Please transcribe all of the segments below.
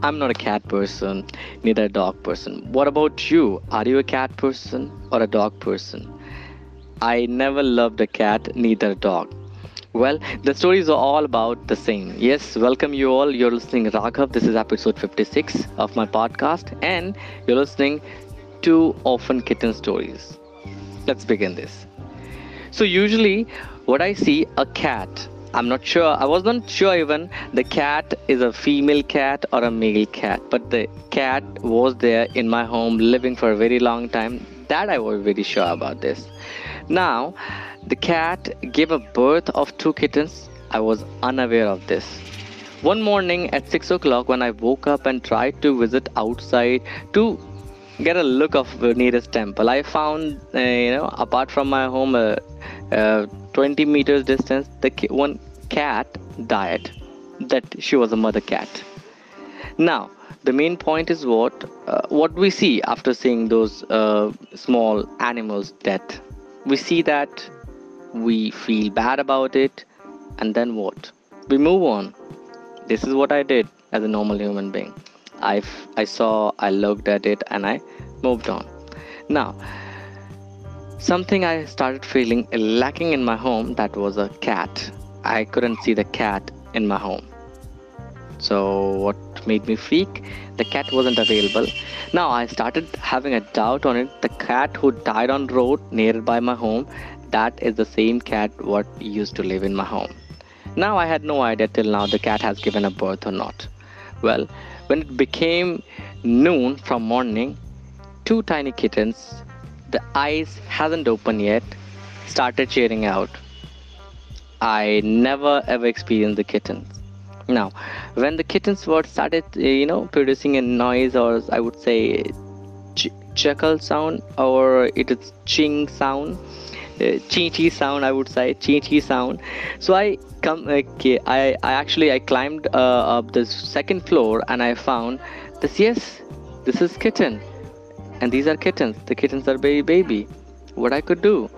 I'm not a cat person, neither a dog person. What about you? Are you a cat person or a dog person? I never loved a cat, neither a dog. Well, the stories are all about the same. Yes, welcome you all. You're listening Raghav. This is episode 56 of my podcast, and you're listening to Orphan Kitten Stories. Let's begin this. So, usually, what I see a cat I'm not sure. I was not sure even the cat is a female cat or a male cat, but the cat was there in my home living for a very long time. That I was very sure about this. Now, the cat gave a birth of two kittens. I was unaware of this. One morning at 6 o'clock, when I woke up and tried to visit outside to get a look of the nearest temple, I found, uh, you know, apart from my home, uh, uh, 20 meters distance, the one cat died. That she was a mother cat. Now, the main point is what uh, what we see after seeing those uh, small animals death. We see that we feel bad about it, and then what? We move on. This is what I did as a normal human being. I I saw, I looked at it, and I moved on. Now, something I started feeling lacking in my home that was a cat. I couldn't see the cat in my home. So, what made me freak? The cat wasn't available. Now, I started having a doubt on it. The cat who died on road nearby my home, that is the same cat what used to live in my home. Now, I had no idea till now the cat has given a birth or not. Well, when it became noon from morning, two tiny kittens, the eyes hasn't opened yet, started cheering out I never ever experienced the kittens. Now, when the kittens were started, you know, producing a noise, or I would say, ch- chuckle sound, or it is ching sound, uh, chee chee sound. I would say chee chee sound. So I come, okay, I I actually I climbed uh, up the second floor and I found this. Yes, this is kitten, and these are kittens. The kittens are baby baby. What I could do?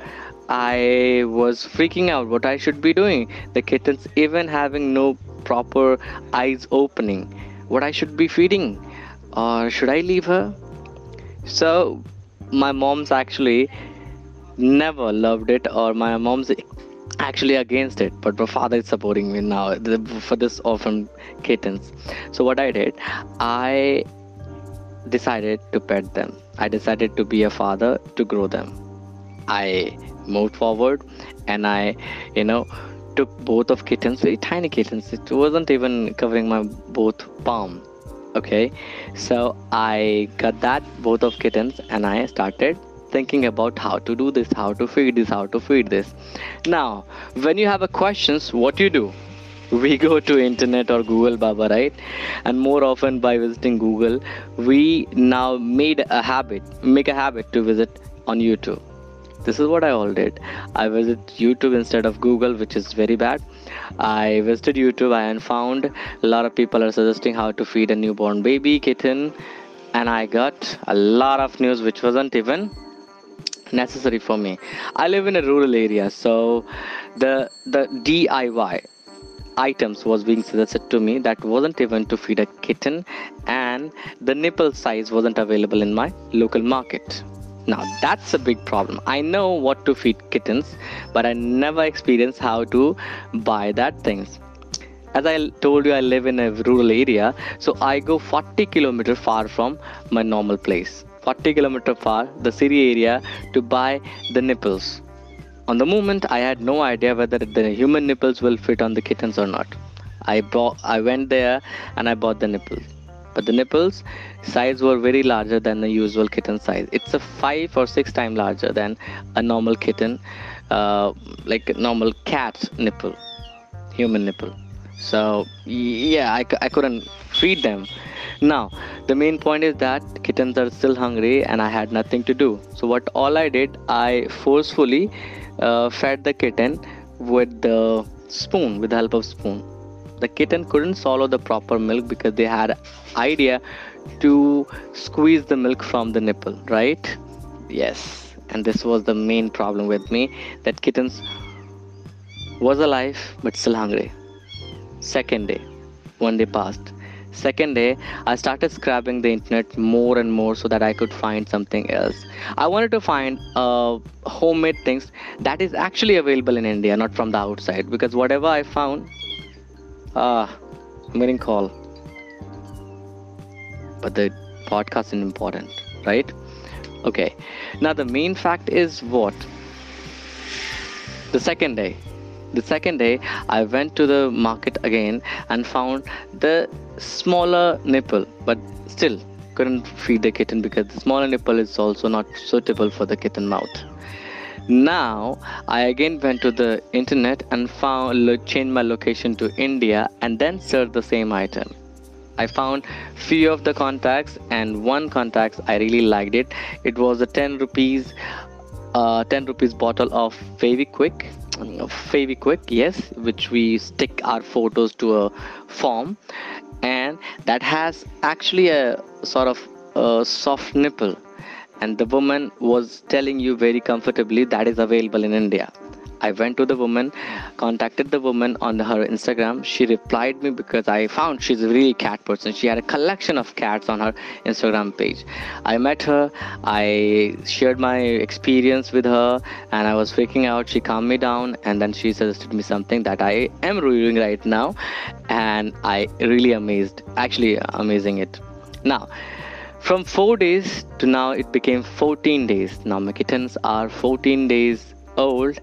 I was freaking out what I should be doing. The kittens even having no proper eyes opening. What I should be feeding or should I leave her? So my mom's actually never loved it or my mom's actually against it but my father is supporting me now for this orphan kittens so what i did i decided to pet them i decided to be a father to grow them i moved forward and I, you know, took both of kittens, very tiny kittens. It wasn't even covering my both palm. Okay, so I got that both of kittens and I started thinking about how to do this, how to feed this, how to feed this. Now, when you have a questions, what you do? We go to internet or Google Baba, right? And more often by visiting Google, we now made a habit, make a habit to visit on YouTube. This is what i all did. I visited youtube instead of google which is very bad. I visited youtube and found a lot of people are suggesting how to feed a newborn baby kitten. And i got a lot of news which wasn't even necessary for me. I live in a rural area so the the diy items was being suggested to me that wasn't even to feed a kitten and the nipple size wasn't available in my local market now that's a big problem. I know what to feed kittens, but I never experienced how to buy that things. As I told you, I live in a rural area, so I go 40 kilometer far from my normal place. 40 kilometer far, the city area, to buy the nipples. On the moment, I had no idea whether the human nipples will fit on the kittens or not. I bought, I went there and I bought the nipples. But the nipples size were very larger than the usual kitten size. It's a five or six times larger than a normal kitten uh, like normal cat's nipple human nipple. So yeah I, I couldn't feed them. Now the main point is that kittens are still hungry and i had nothing to do. So what all i did i forcefully uh, fed the kitten with the spoon with the help of spoon. The kitten couldn't swallow the proper milk because they had idea to squeeze the milk from the nipple right? Yes. And this was the main problem with me that kittens was alive but still hungry. Second day one day passed Second day, I started scrubbing the internet more and more so that I could find something else. I wanted to find uh, homemade things that is actually available in India, not from the outside. Because whatever I found, ah, I'm getting call. But the podcast is important, right? Okay. Now the main fact is what? The second day. The second day, I went to the market again and found the smaller nipple, but still couldn't feed the kitten because the smaller nipple is also not suitable for the kitten mouth. Now I again went to the internet and found changed my location to India and then searched the same item. I found few of the contacts and one contacts I really liked it. It was a 10 rupees uh, 10 rupees bottle of Fevikwik Fevikwik yes which we stick our photos to a form. And that has actually a sort of a soft nipple. And the woman was telling you very comfortably that is available in India I went to the woman, contacted the woman on her Instagram. She replied me because I found she's a really cat person. She had a collection of cats on her Instagram page. I met her, I shared my experience with her, and I was freaking out. She calmed me down, and then she suggested me something that I am doing right now, and I really amazed, actually amazing it. Now, from four days to now, it became 14 days. Now my kittens are 14 days old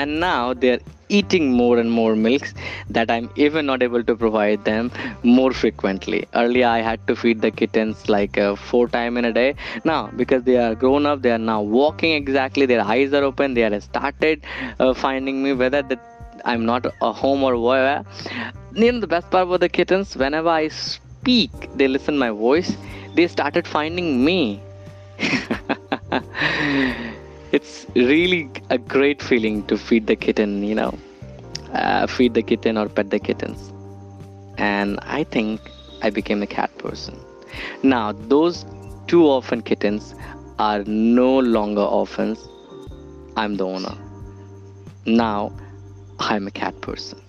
and now they're eating more and more milks that I'm even not able to provide them more frequently. Earlier, I had to feed the kittens like uh, four times in a day. Now, because they are grown up, they are now walking exactly. Their eyes are open. They are started uh, finding me whether that I'm not a home or where. You know the best part about the kittens. Whenever I speak, they listen my voice. They started finding me. it's really a great feeling to feed the kitten you know uh, feed the kitten or pet the kittens and i think i became a cat person. Now those two orphan kittens are no longer orphans. I'm the owner. Now i'm a cat person